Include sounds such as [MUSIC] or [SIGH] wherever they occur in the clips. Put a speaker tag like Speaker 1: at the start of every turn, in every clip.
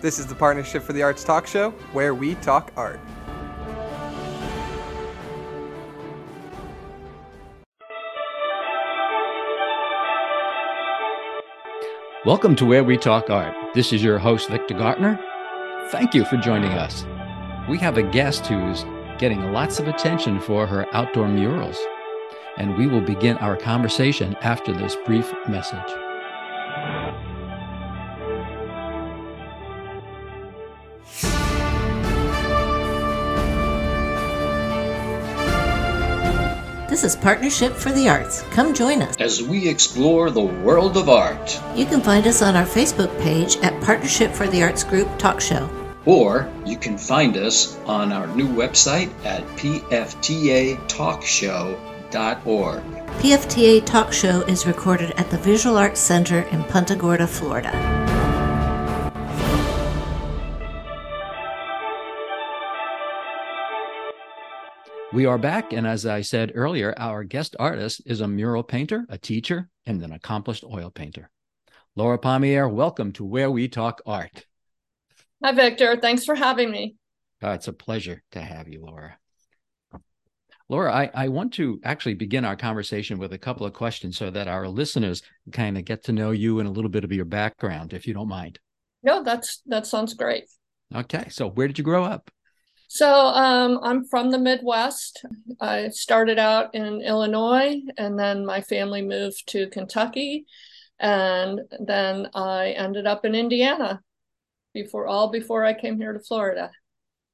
Speaker 1: This is the Partnership for the Arts talk show where we talk art.
Speaker 2: Welcome to Where We Talk Art. This is your host, Victor Gartner. Thank you for joining us. We have a guest who's getting lots of attention for her outdoor murals, and we will begin our conversation after this brief message.
Speaker 3: This is Partnership for the Arts. Come join us
Speaker 4: as we explore the world of art.
Speaker 3: You can find us on our Facebook page at Partnership for the Arts Group Talk Show.
Speaker 4: Or you can find us on our new website at pftatalkshow.org.
Speaker 3: PFTA Talk Show is recorded at the Visual Arts Center in Punta Gorda, Florida.
Speaker 2: We are back, and as I said earlier, our guest artist is a mural painter, a teacher, and an accomplished oil painter. Laura Pommier, welcome to Where We Talk Art.
Speaker 5: Hi, Victor. Thanks for having me.
Speaker 2: Uh, it's a pleasure to have you, Laura. Laura, I, I want to actually begin our conversation with a couple of questions so that our listeners kind of get to know you and a little bit of your background, if you don't mind.
Speaker 5: No, that's that sounds great.
Speaker 2: Okay, so where did you grow up?
Speaker 5: So um, I'm from the Midwest. I started out in Illinois, and then my family moved to Kentucky, and then I ended up in Indiana before all before I came here to Florida.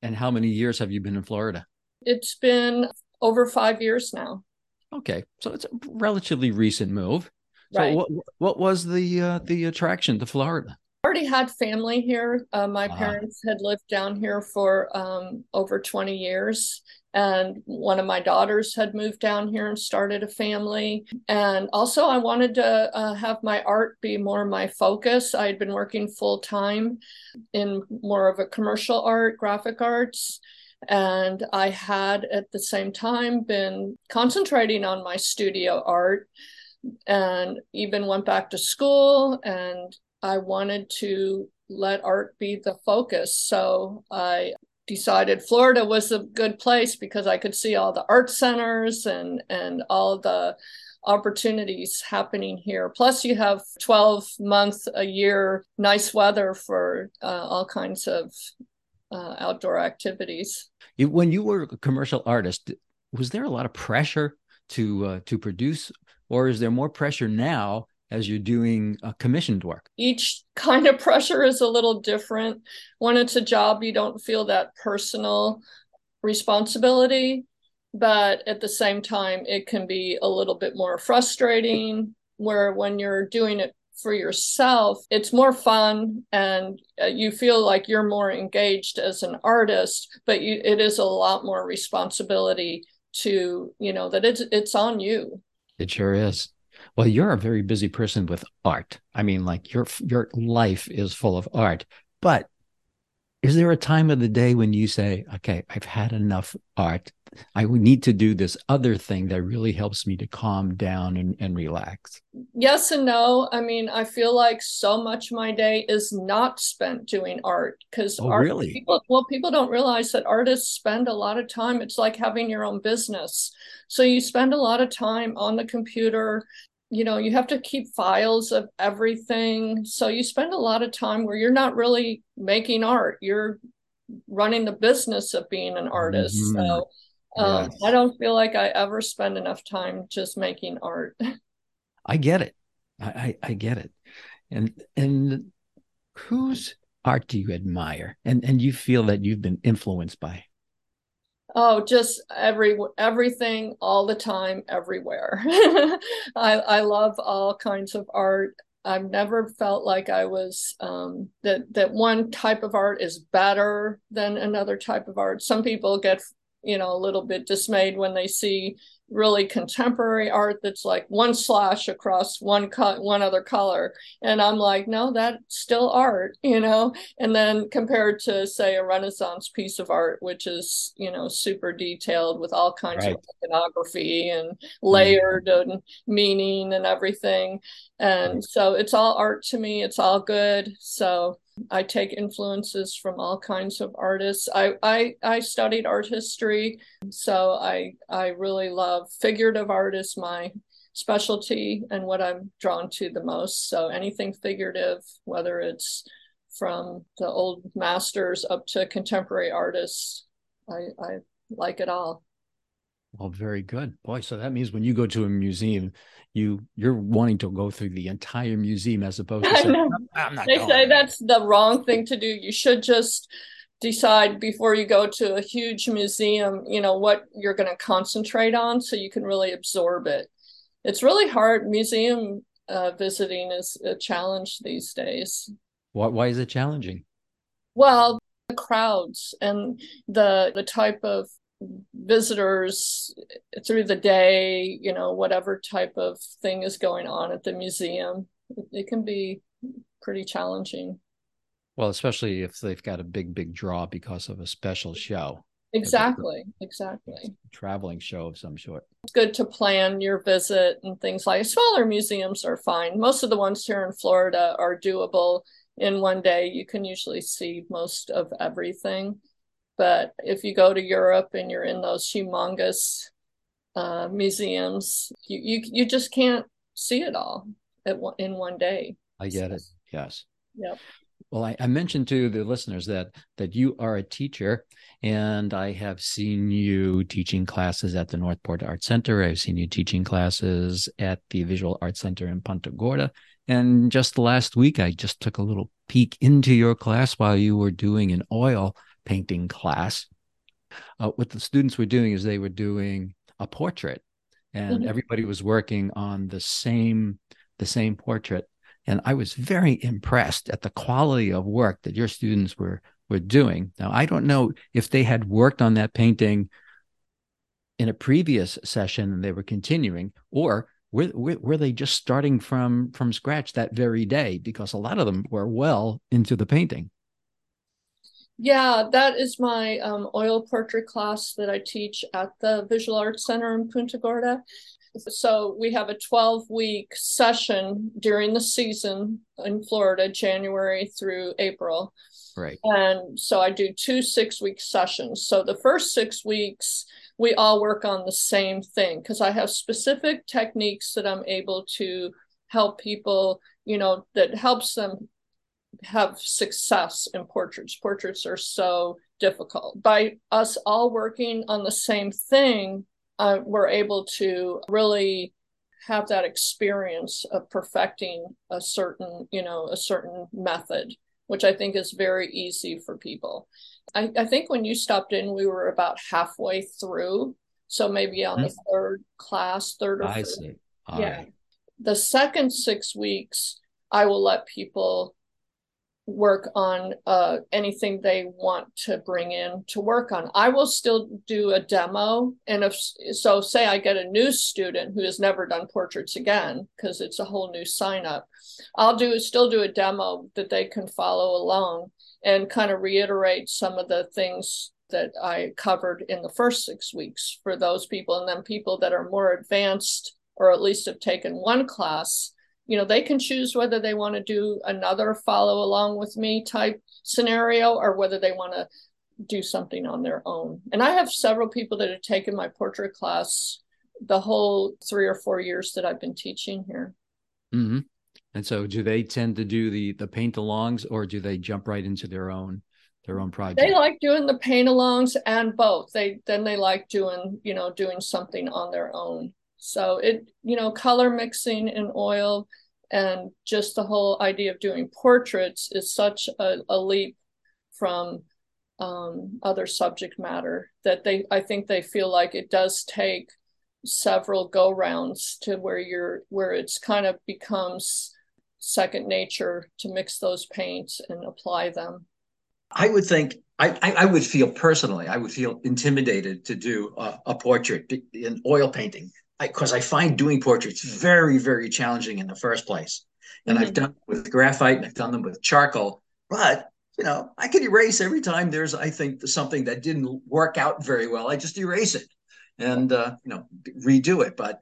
Speaker 2: And how many years have you been in Florida?
Speaker 5: It's been over five years now.
Speaker 2: Okay, so it's a relatively recent move.
Speaker 5: Right.
Speaker 2: So what what was the uh, the attraction to Florida?
Speaker 5: Already had family here. Uh, my uh-huh. parents had lived down here for um, over 20 years. And one of my daughters had moved down here and started a family. And also, I wanted to uh, have my art be more my focus. I had been working full time in more of a commercial art, graphic arts. And I had at the same time been concentrating on my studio art and even went back to school and I wanted to let art be the focus. So I decided Florida was a good place because I could see all the art centers and and all the opportunities happening here. Plus, you have 12 months a year nice weather for uh, all kinds of uh, outdoor activities.
Speaker 2: When you were a commercial artist, was there a lot of pressure to uh, to produce, or is there more pressure now as you're doing uh, commissioned work?
Speaker 5: Each kind of pressure is a little different. When it's a job, you don't feel that personal responsibility, but at the same time, it can be a little bit more frustrating. Where when you're doing it for yourself, it's more fun and uh, you feel like you're more engaged as an artist, but you, it is a lot more responsibility to, you know, that it's it's on you.
Speaker 2: It sure is. Well, you're a very busy person with art. I mean, like your your life is full of art. But is there a time of the day when you say, "Okay, I've had enough art. I need to do this other thing that really helps me to calm down and, and relax?"
Speaker 5: Yes and no. I mean, I feel like so much my day is not spent doing art because
Speaker 2: oh,
Speaker 5: art,
Speaker 2: really?
Speaker 5: People, well, people don't realize that artists spend a lot of time. It's like having your own business. So you spend a lot of time on the computer you know you have to keep files of everything. So you spend a lot of time where you're not really making art. You're running the business of being an artist. Mm-hmm. so um, yes. i don't feel like i ever spend enough time just making art. [LAUGHS]
Speaker 2: I get it. I, I, I get it. And and whose art do you admire? And and you feel that you've been influenced by
Speaker 5: Oh, just every everything all the time, everywhere. [LAUGHS] I I love all kinds of art. I've never felt like I was um, that that one type of art is better than another type of art. Some people get you know a little bit dismayed when they see really contemporary art that's like one slash across one cut one other color and i'm like no that's still art you know and then compared to say a renaissance piece of art which is you know super detailed with all kinds right. of iconography and mm-hmm. layered mm-hmm. and meaning and everything and so it's all art to me it's all good so I take influences from all kinds of artists. I I, I studied art history, so I I really love figurative art is my specialty and what I'm drawn to the most. So anything figurative, whether it's from the old masters up to contemporary artists, I, I like it all.
Speaker 6: Well, very good, boy. So that means when you go to a museum, you you're wanting to go through the entire museum as [LAUGHS] opposed to saying, I'm not
Speaker 5: they say that's the wrong thing to do. You should just decide before you go to a huge museum, you know, what you're going to concentrate on so you can really absorb it. It's really hard. Museum uh, visiting is a challenge these days.
Speaker 6: Why, why is it challenging?
Speaker 5: Well, the crowds and the the type of visitors through the day, you know, whatever type of thing is going on at the museum. It can be pretty challenging.
Speaker 6: Well, especially if they've got a big, big draw because of a special show.
Speaker 5: Exactly, exactly.
Speaker 6: Traveling show of some sort.
Speaker 5: It's good to plan your visit and things like smaller museums are fine. Most of the ones here in Florida are doable in one day. You can usually see most of everything. But if you go to Europe and you're in those humongous uh, museums, you, you you just can't see it all at one, in one day.
Speaker 6: I get it. Yes.
Speaker 5: Yep.
Speaker 6: Well, I, I, mentioned to the listeners that that you are a teacher, and I have seen you teaching classes at the Northport Art Center. I've seen you teaching classes at the Visual Arts Center in Punta Gorda. And just last week, I just took a little peek into your class while you were doing an oil painting class. Uh, what the students were doing is they were doing a portrait, and mm-hmm. everybody was working on the same the same portrait. And I was very impressed at the quality of work that your students were were doing. Now I don't know if they had worked on that painting in a previous session and they were continuing, or were, were, were they just starting from from scratch that very day? Because a lot of them were well into the painting.
Speaker 5: Yeah, that is my um, oil portrait class that I teach at the Visual Arts Center in Punta Gorda. So we have a 12 week session during the season in Florida, January through April.
Speaker 6: Right.
Speaker 5: And so I do two six week sessions. So the first six weeks, we all work on the same thing because I have specific techniques that I'm able to help people, you know, that helps them have success in portraits. Portraits are so difficult. By us all working on the same thing, uh, we're able to really have that experience of perfecting a certain, you know, a certain method, which I think is very easy for people. I, I think when you stopped in, we were about halfway through. So maybe on the mm-hmm. third class, third or
Speaker 6: I
Speaker 5: fourth.
Speaker 6: see.
Speaker 5: All yeah. Right. The second six weeks, I will let people work on uh, anything they want to bring in to work on. I will still do a demo. And if so, say I get a new student who has never done portraits again, because it's a whole new sign up, I'll do still do a demo that they can follow along and kind of reiterate some of the things that I covered in the first six weeks for those people. And then people that are more advanced or at least have taken one class you know they can choose whether they want to do another follow along with me type scenario or whether they want to do something on their own. And i have several people that have taken my portrait class the whole three or four years that i've been teaching here.
Speaker 6: Mm-hmm. and so do they tend to do the the paint alongs or do they jump right into their own their own project?
Speaker 5: They like doing the paint alongs and both. They then they like doing you know doing something on their own so it, you know, color mixing in oil and just the whole idea of doing portraits is such a, a leap from um, other subject matter that they, I think they feel like it does take several go rounds to where you're, where it's kind of becomes second nature to mix those paints and apply them.
Speaker 2: I would think I, I, would feel personally, I would feel intimidated to do a, a portrait in oil painting because I, I, find doing portraits very, very challenging in the first place. And mm-hmm. I've done with graphite and I've done them with charcoal, but you know, I could erase every time there's, I think, something that didn't work out very well. I just erase it and uh, you know redo it. But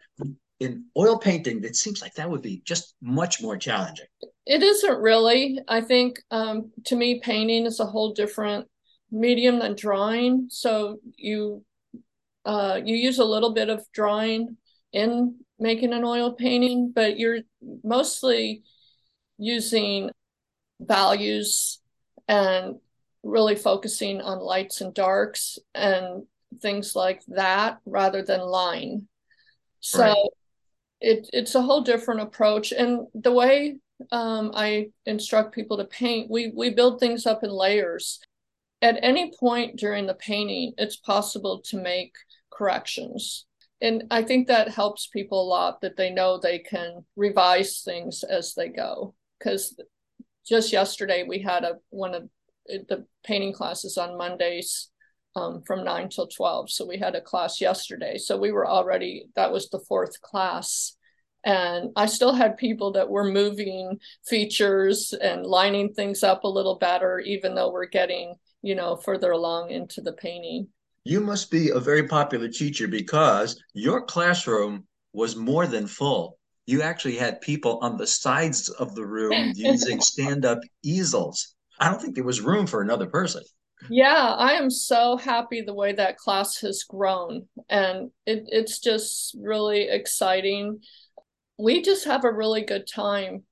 Speaker 2: in oil painting, it seems like that would be just much more challenging.
Speaker 5: It isn't really. I think um, to me, painting is a whole different medium than drawing. So you uh, you use a little bit of drawing in making an oil painting, but you're mostly using values and really focusing on lights and darks and things like that rather than line. So right. it, it's a whole different approach. And the way um, I instruct people to paint, we, we build things up in layers. At any point during the painting, it's possible to make corrections. And I think that helps people a lot that they know they can revise things as they go. Because just yesterday we had a one of the painting classes on Mondays um, from nine till 12. So we had a class yesterday. So we were already, that was the fourth class. And I still had people that were moving features and lining things up a little better, even though we're getting, you know, further along into the painting.
Speaker 2: You must be a very popular teacher because your classroom was more than full. You actually had people on the sides of the room [LAUGHS] using stand up easels. I don't think there was room for another person.
Speaker 5: Yeah, I am so happy the way that class has grown. And it, it's just really exciting. We just have a really good time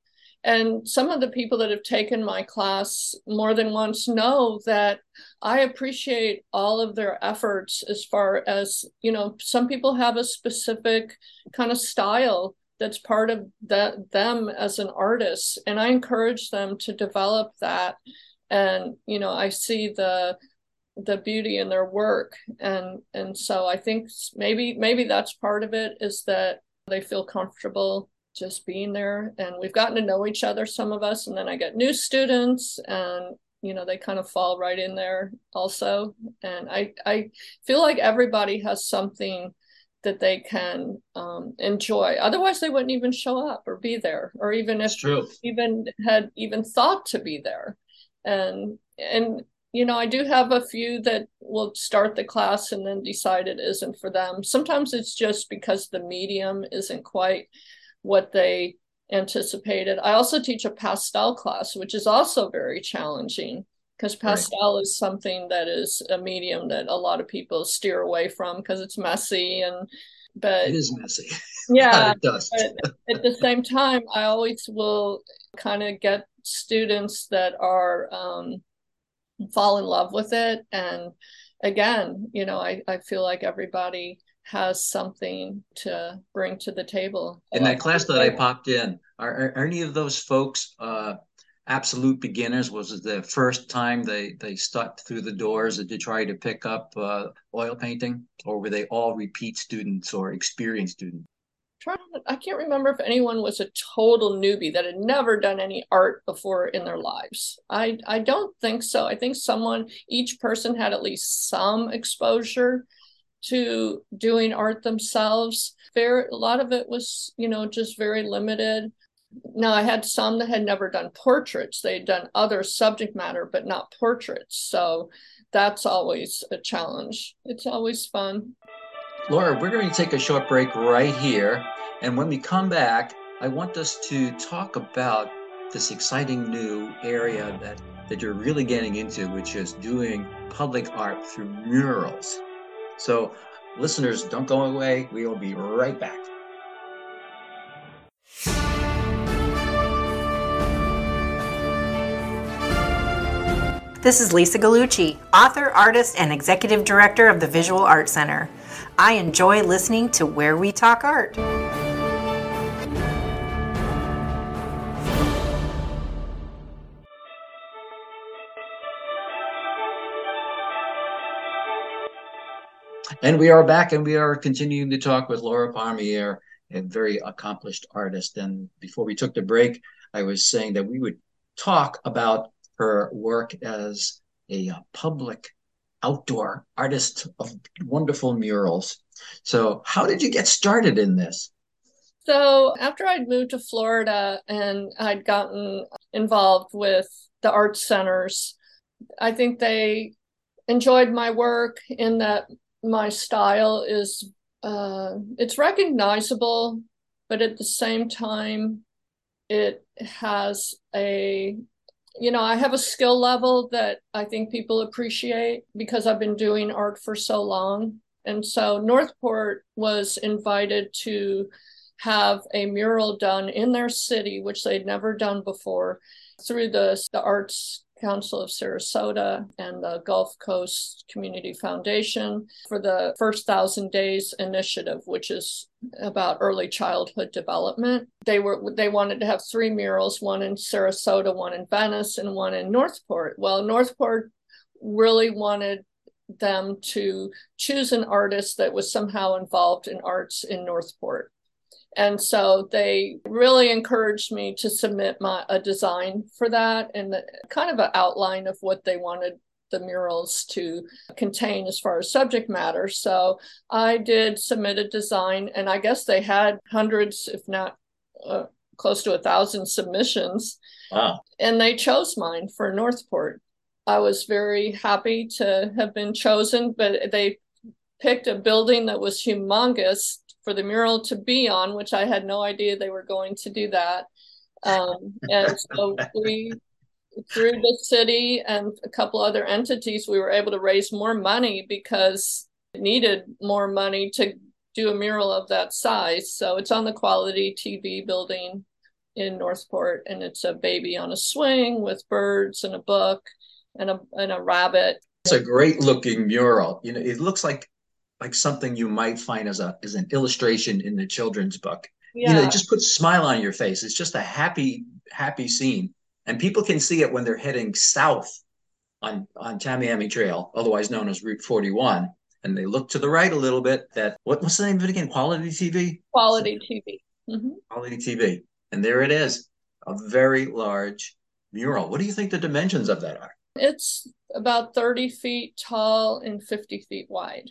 Speaker 5: and some of the people that have taken my class more than once know that I appreciate all of their efforts as far as, you know, some people have a specific kind of style that's part of that them as an artist. And I encourage them to develop that. And, you know, I see the the beauty in their work. And and so I think maybe maybe that's part of it is that they feel comfortable just being there. And we've gotten to know each other some of us and then i get new students and you know they kind of fall right in there also. And i i feel like everybody has something that they can um, enjoy. Otherwise they wouldn't even show up or be there or even if even had even thought to be there. And and you know i do have a few that will start the class and then decide it isn't for them. Sometimes it's just because the medium isn't quite what they anticipated. I also teach a pastel class, which is also very challenging because pastel right. is something that is a medium that a lot of people steer away from because it's messy and but
Speaker 2: it is messy. [LAUGHS]
Speaker 5: Yeah. but at the same time, I always will kind of get students that are um, fall in love with it. And again, you know, I, I feel like everybody has something to bring to the table.
Speaker 2: In that class that I popped in, are, are, any of those folks uh, absolute beginners? Was it the first time they they stuck through the doors to try to pick up uh, oil painting, or were they all repeat students or experienced students?
Speaker 5: I can't remember if anyone was a total newbie that had never done any art before in their lives. I I don't think so. I think someone each person had at least some exposure to doing art themselves. Very, a lot of it was, you know, just very limited. Now, I had some that had never done portraits. They had done other subject matter, but not portraits. So that's always a challenge. It's always fun.
Speaker 2: Laura, we're going to take a short break right here. And when we come back, I want us to talk about this exciting new area that, that you're really getting into, which is doing public art through murals. So, listeners, don't go away. We will be right back.
Speaker 7: This is Lisa Gallucci, author, artist, and executive director of the Visual Art Center. I enjoy listening to Where We Talk Art.
Speaker 2: And we are back and we are continuing to talk with Laura Pommier, a very accomplished artist. And before we took the break, I was saying that we would talk about her work as a uh, public outdoor artist of wonderful murals. So, how did you get started in this?
Speaker 5: So, after I'd moved to Florida and I'd gotten involved with the art centers, I think they enjoyed my work in that my style is uh, it's recognizable, but at the same time, it has a you know, I have a skill level that I think people appreciate because I've been doing art for so long. And so Northport was invited to have a mural done in their city, which they'd never done before, through the, the Arts Council of Sarasota and the Gulf Coast Community Foundation for the First Thousand Days initiative, which is about early childhood development. They were they wanted to have three murals, one in Sarasota, one in Venice, and one in Northport. Well, Northport really wanted them to choose an artist that was somehow involved in arts in Northport. And so they really encouraged me to submit my a design for that and the, kind of an outline of what they wanted the murals to contain as far as subject matter. So I did submit a design, and I guess they had hundreds, if not uh, close to a thousand submissions.
Speaker 2: Wow.
Speaker 5: And they chose mine for Northport. I was very happy to have been chosen, but they picked a building that was humongous for the mural to be on, which I had no idea they were going to do that. Um, and so [LAUGHS] we, through the city and a couple other entities, we were able to raise more money because it needed more money to do a mural of that size. So it's on the Quality TV building in Northport, and it's a baby on a swing with birds and a book and a and a rabbit.
Speaker 2: It's a great looking mural. You know, it looks like like something you might find as a as an illustration in the children's book. Yeah. You know, it just puts a smile on your face. It's just a happy, happy scene. And people can see it when they're heading south on, on Tamiami Trail, otherwise known as Route 41. And they look to the right a little bit. That what, what's the name of it again? Quality TV?
Speaker 5: Quality TV. Mm-hmm.
Speaker 2: Quality TV. And there it is. A very large mural. What do you think the dimensions of that are?
Speaker 5: It's about 30 feet tall and 50 feet wide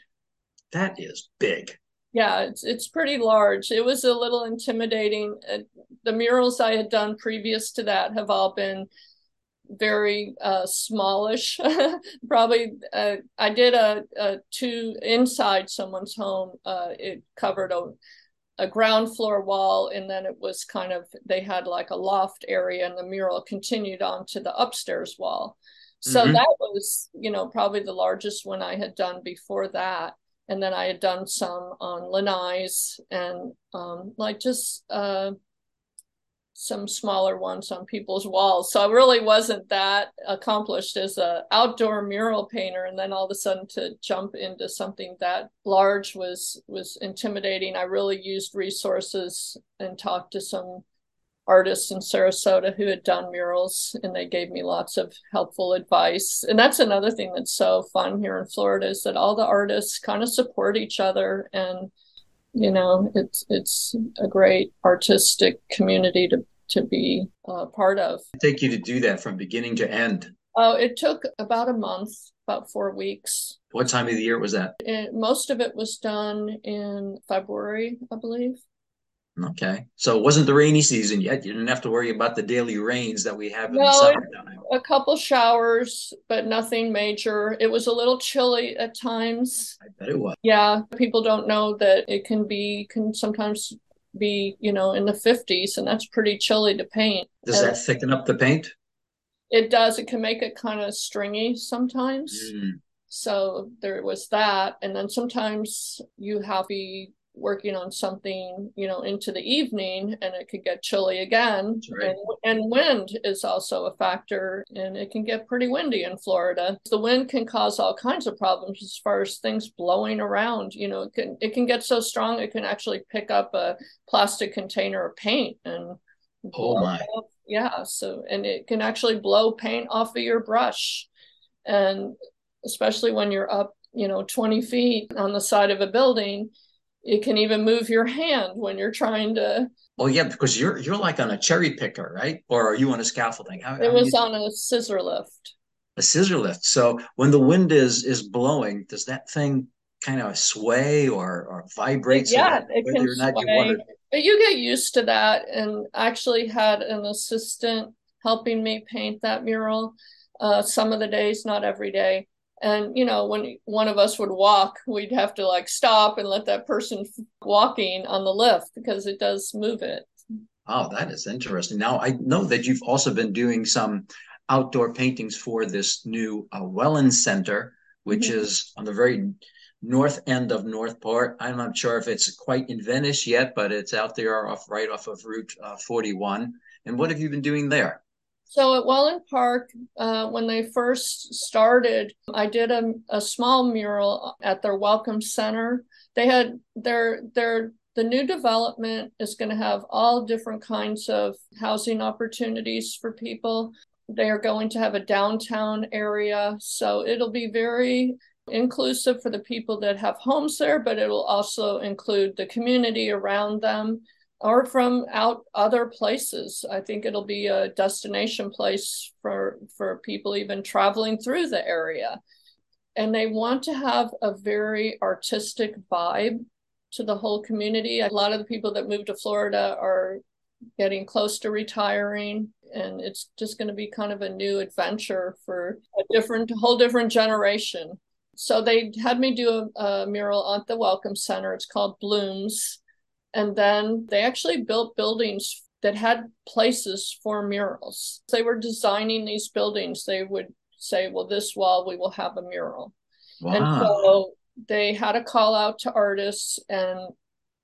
Speaker 2: that is big.
Speaker 5: Yeah, it's it's pretty large. It was a little intimidating. Uh, the murals I had done previous to that have all been very uh, smallish. [LAUGHS] Probably, uh, I did a, a, two inside someone's home. Uh, it covered a a ground floor wall, and then it was kind of they had like a loft area, and the mural continued on to the upstairs wall. So mm-hmm. that was, you know, probably the largest one I had done before that and then I had done some on lanais and um, like just uh, some smaller ones on people's walls. So I really wasn't that accomplished as a outdoor mural painter, and then all of a sudden to jump into something that large was was intimidating. I really used resources and talked to some artists in Sarasota who had done murals and they gave me lots of helpful advice. And that's another thing that's so fun here in Florida is that all the artists kind of support each other and you know it's it's a great artistic community to to be uh, part of.
Speaker 2: Take you to do that from beginning to end.
Speaker 5: Oh, it took about a month, about four weeks.
Speaker 2: What time of the year was that?
Speaker 5: It, most of it was done in February, I believe.
Speaker 2: Okay. So it wasn't the rainy season yet. You didn't have to worry about the daily rains that we have in no, the summertime.
Speaker 5: A couple showers, but nothing major. It was a little chilly at times.
Speaker 2: I bet it was.
Speaker 5: Yeah. People don't know that it can be, can sometimes be, you know, in the 50s, and that's pretty chilly to paint.
Speaker 2: Does and that thicken up the paint?
Speaker 5: It does. It can make it kind of stringy sometimes. Mm. So there was that. And then sometimes you have to be working on something, you know, into the evening and it could get chilly again. Right. And, and wind is also a factor and it can get pretty windy in Florida. The wind can cause all kinds of problems as far as things blowing around. You know, it can it can get so strong it can actually pick up a plastic container of paint and
Speaker 2: oh my.
Speaker 5: Yeah. So and it can actually blow paint off of your brush. And especially when you're up, you know, 20 feet on the side of a building it can even move your hand when you're trying to
Speaker 2: oh yeah because you're you're like on a cherry picker right? Or are you on a scaffolding?
Speaker 5: How, it how was on a scissor lift.
Speaker 2: A scissor lift. So when the wind is is blowing does that thing kind of sway or or vibrate
Speaker 5: yeah it can sway. You but you get used to that and actually had an assistant helping me paint that mural uh, some of the days not every day and you know when one of us would walk we'd have to like stop and let that person walking on the lift because it does move it
Speaker 2: Wow, that is interesting. Now I know that you've also been doing some outdoor paintings for this new uh, Wellen Center, which mm-hmm. is on the very north end of Northport. I'm not sure if it's quite in Venice yet, but it's out there off right off of Route uh, 41. And what have you been doing there?
Speaker 5: So at Wellen Park, uh, when they first started, I did a, a small mural at their Welcome Center. They had their their the new development is going to have all different kinds of housing opportunities for people. They are going to have a downtown area, so it'll be very inclusive for the people that have homes there, but it will also include the community around them or from out other places. I think it'll be a destination place for for people even traveling through the area. And they want to have a very artistic vibe to the whole community. A lot of the people that move to Florida are getting close to retiring and it's just going to be kind of a new adventure for a different whole different generation. So they had me do a, a mural at the Welcome Center. It's called Blooms and then they actually built buildings that had places for murals. They were designing these buildings. They would say, well, this wall, we will have a mural. Wow. And so they had a call out to artists, and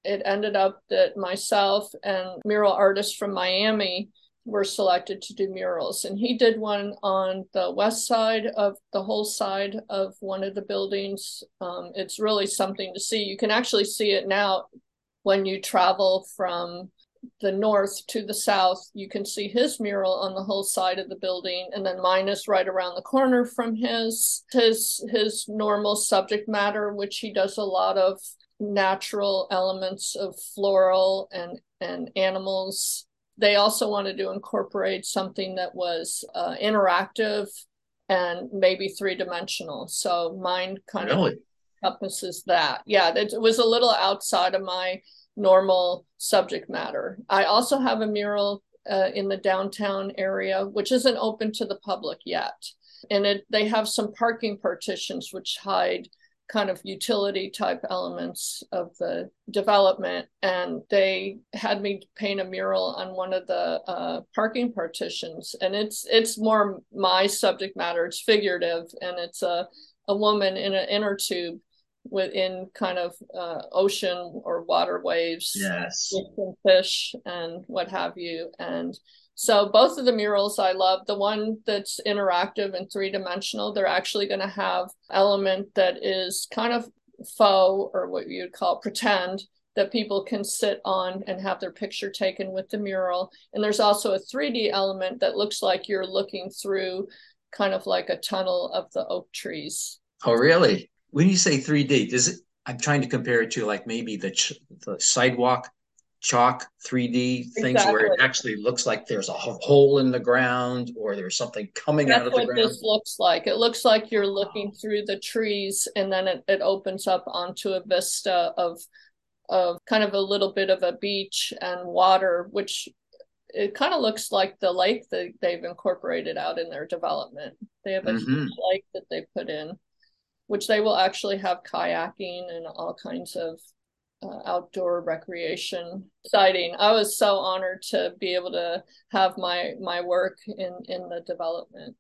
Speaker 5: it ended up that myself and mural artists from Miami were selected to do murals. And he did one on the west side of the whole side of one of the buildings. Um, it's really something to see. You can actually see it now when you travel from the north to the south, you can see his mural on the whole side of the building, and then mine is right around the corner from his. His his normal subject matter, which he does a lot of natural elements of floral and and animals. They also wanted to incorporate something that was uh, interactive and maybe three dimensional. So mine kind really? of encompasses that. Yeah, it was a little outside of my normal subject matter. I also have a mural uh, in the downtown area, which isn't open to the public yet. And it, they have some parking partitions which hide kind of utility type elements of the development. And they had me paint a mural on one of the uh, parking partitions. And it's it's more my subject matter. It's figurative, and it's a a woman in an inner tube within kind of uh, ocean or water waves
Speaker 2: yes.
Speaker 5: with fish and what have you. And so both of the murals i love the one that's interactive and three-dimensional they're actually going to have element that is kind of faux or what you'd call pretend that people can sit on and have their picture taken with the mural. And there's also a 3d element that looks like you're looking through kind of like a tunnel of the oak trees.
Speaker 2: Oh really when you say 3D, does it? I'm trying to compare it to like maybe the ch- the sidewalk chalk 3D things exactly. where it actually looks like there's a hole in the ground or there's something coming
Speaker 5: That's
Speaker 2: out of the ground.
Speaker 5: That's what this looks like. It looks like you're looking through the trees and then it, it opens up onto a vista of of kind of a little bit of a beach and water, which it kind of looks like the lake that they've incorporated out in their development. They have a mm-hmm. huge lake that they put in which they will actually have kayaking and all kinds of uh, outdoor recreation exciting i was so honored to be able to have my my work in in the development.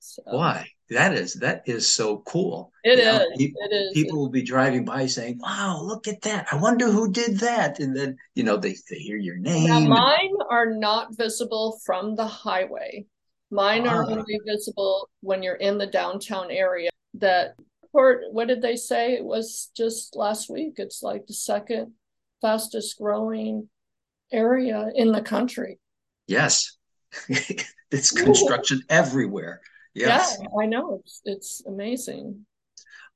Speaker 2: So. why? That is that is so cool.
Speaker 5: It you is. Know, people,
Speaker 2: it is. people will be driving by saying wow look at that. I wonder who did that. And then you know they, they hear your name now,
Speaker 5: mine are not visible from the highway. Mine ah. are only visible when you're in the downtown area that report, what did they say? It was just last week. It's like the second fastest growing area in the country.
Speaker 2: Yes. [LAUGHS] it's construction everywhere. Yes.
Speaker 5: Yeah, I know. It's it's amazing.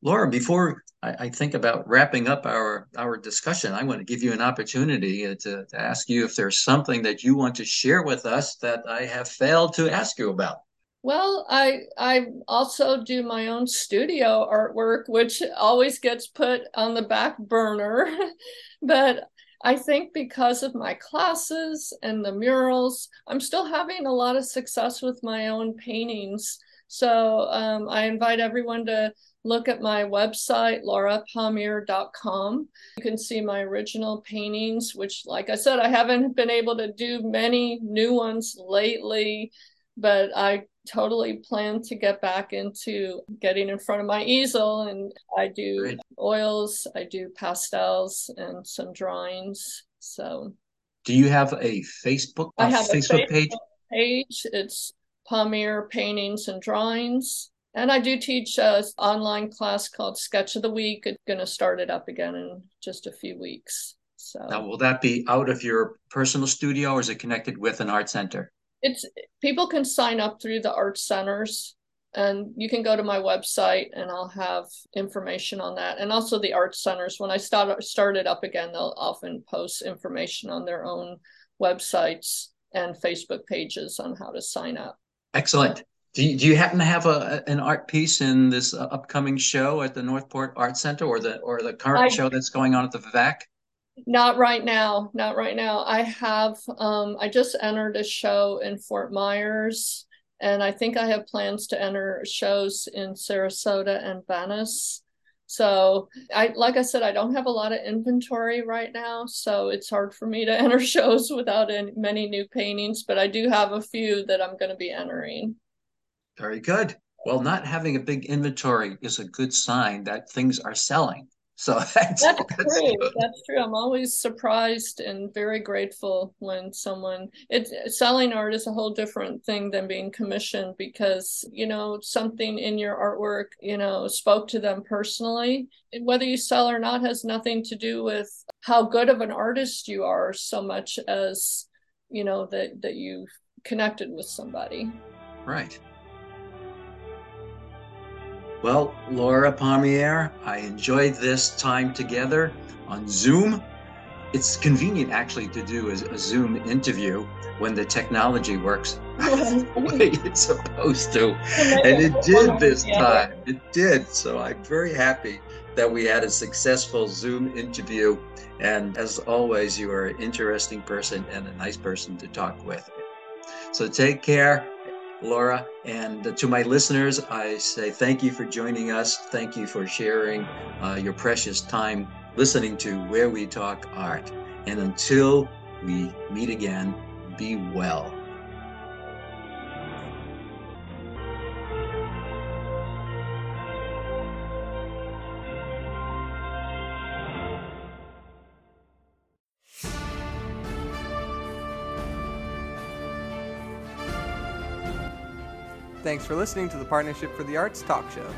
Speaker 2: Laura, before I, I, think about wrapping up our our discussion, I want to give you an opportunity to, to ask you if there's something that you want to share with us that I have failed to ask you about.
Speaker 5: Well, I I also do my own studio artwork, which always gets put on the back burner. [LAUGHS] but I think because of my classes and the murals, I'm still having a lot of success with my own paintings. So um, I invite everyone to look at my website, laurapommier.com. You can see my original paintings, which, like I said, I haven't been able to do many new ones lately, but I totally plan to get back into getting in front of my easel and I do Great. oils, I do pastels and some drawings. So
Speaker 2: do you have a Facebook
Speaker 5: I have
Speaker 2: Facebook,
Speaker 5: a Facebook page? page? It's Pommier Paintings and Drawings. And I do teach a online class called Sketch of the Week. It's going to start it up again in just a few weeks. So
Speaker 2: now, will that be out of your personal studio, or is it connected with an art center?
Speaker 5: It's people can sign up through the art centers, and you can go to my website, and I'll have information on that, and also the art centers. When I start started up again, they'll often post information on their own websites and Facebook pages on how to sign up.
Speaker 2: Excellent. Do you, do you happen to have a an art piece in this uh, upcoming show at the Northport Art Center or the or the current I, show that's going on at the VAC?
Speaker 5: Not right now. Not right now. I have um I just entered a show in Fort Myers and I think I have plans to enter shows in Sarasota and Venice. So I like I said I don't have a lot of inventory right now, so it's hard for me to [LAUGHS] enter shows without any, many new paintings, but I do have a few that I'm going to be entering.
Speaker 2: Very good. Well, not having a big inventory is a good sign that things are selling. So [LAUGHS] that's,
Speaker 5: that's, that's true. Good. That's true. I'm always surprised and very grateful when someone it's selling art is a whole different thing than being commissioned because you know something in your artwork you know spoke to them personally. Whether you sell or not has nothing to do with how good of an artist you are, so much as you know that that you connected with somebody.
Speaker 2: Right. Well, Laura Pommier, I enjoyed this time together on Zoom. It's convenient actually to do a, a Zoom interview when the technology works [LAUGHS] the way it's supposed to. And it did this time. It did. So I'm very happy that we had a successful Zoom interview. And as always, you are an interesting person and a nice person to talk with. So take care Laura. And to my listeners, I say thank you for joining us. Thank you for sharing uh, your precious time listening to Where We Talk Art. And until we meet again, be well.
Speaker 1: Thanks for listening to the Partnership for the Arts talk show.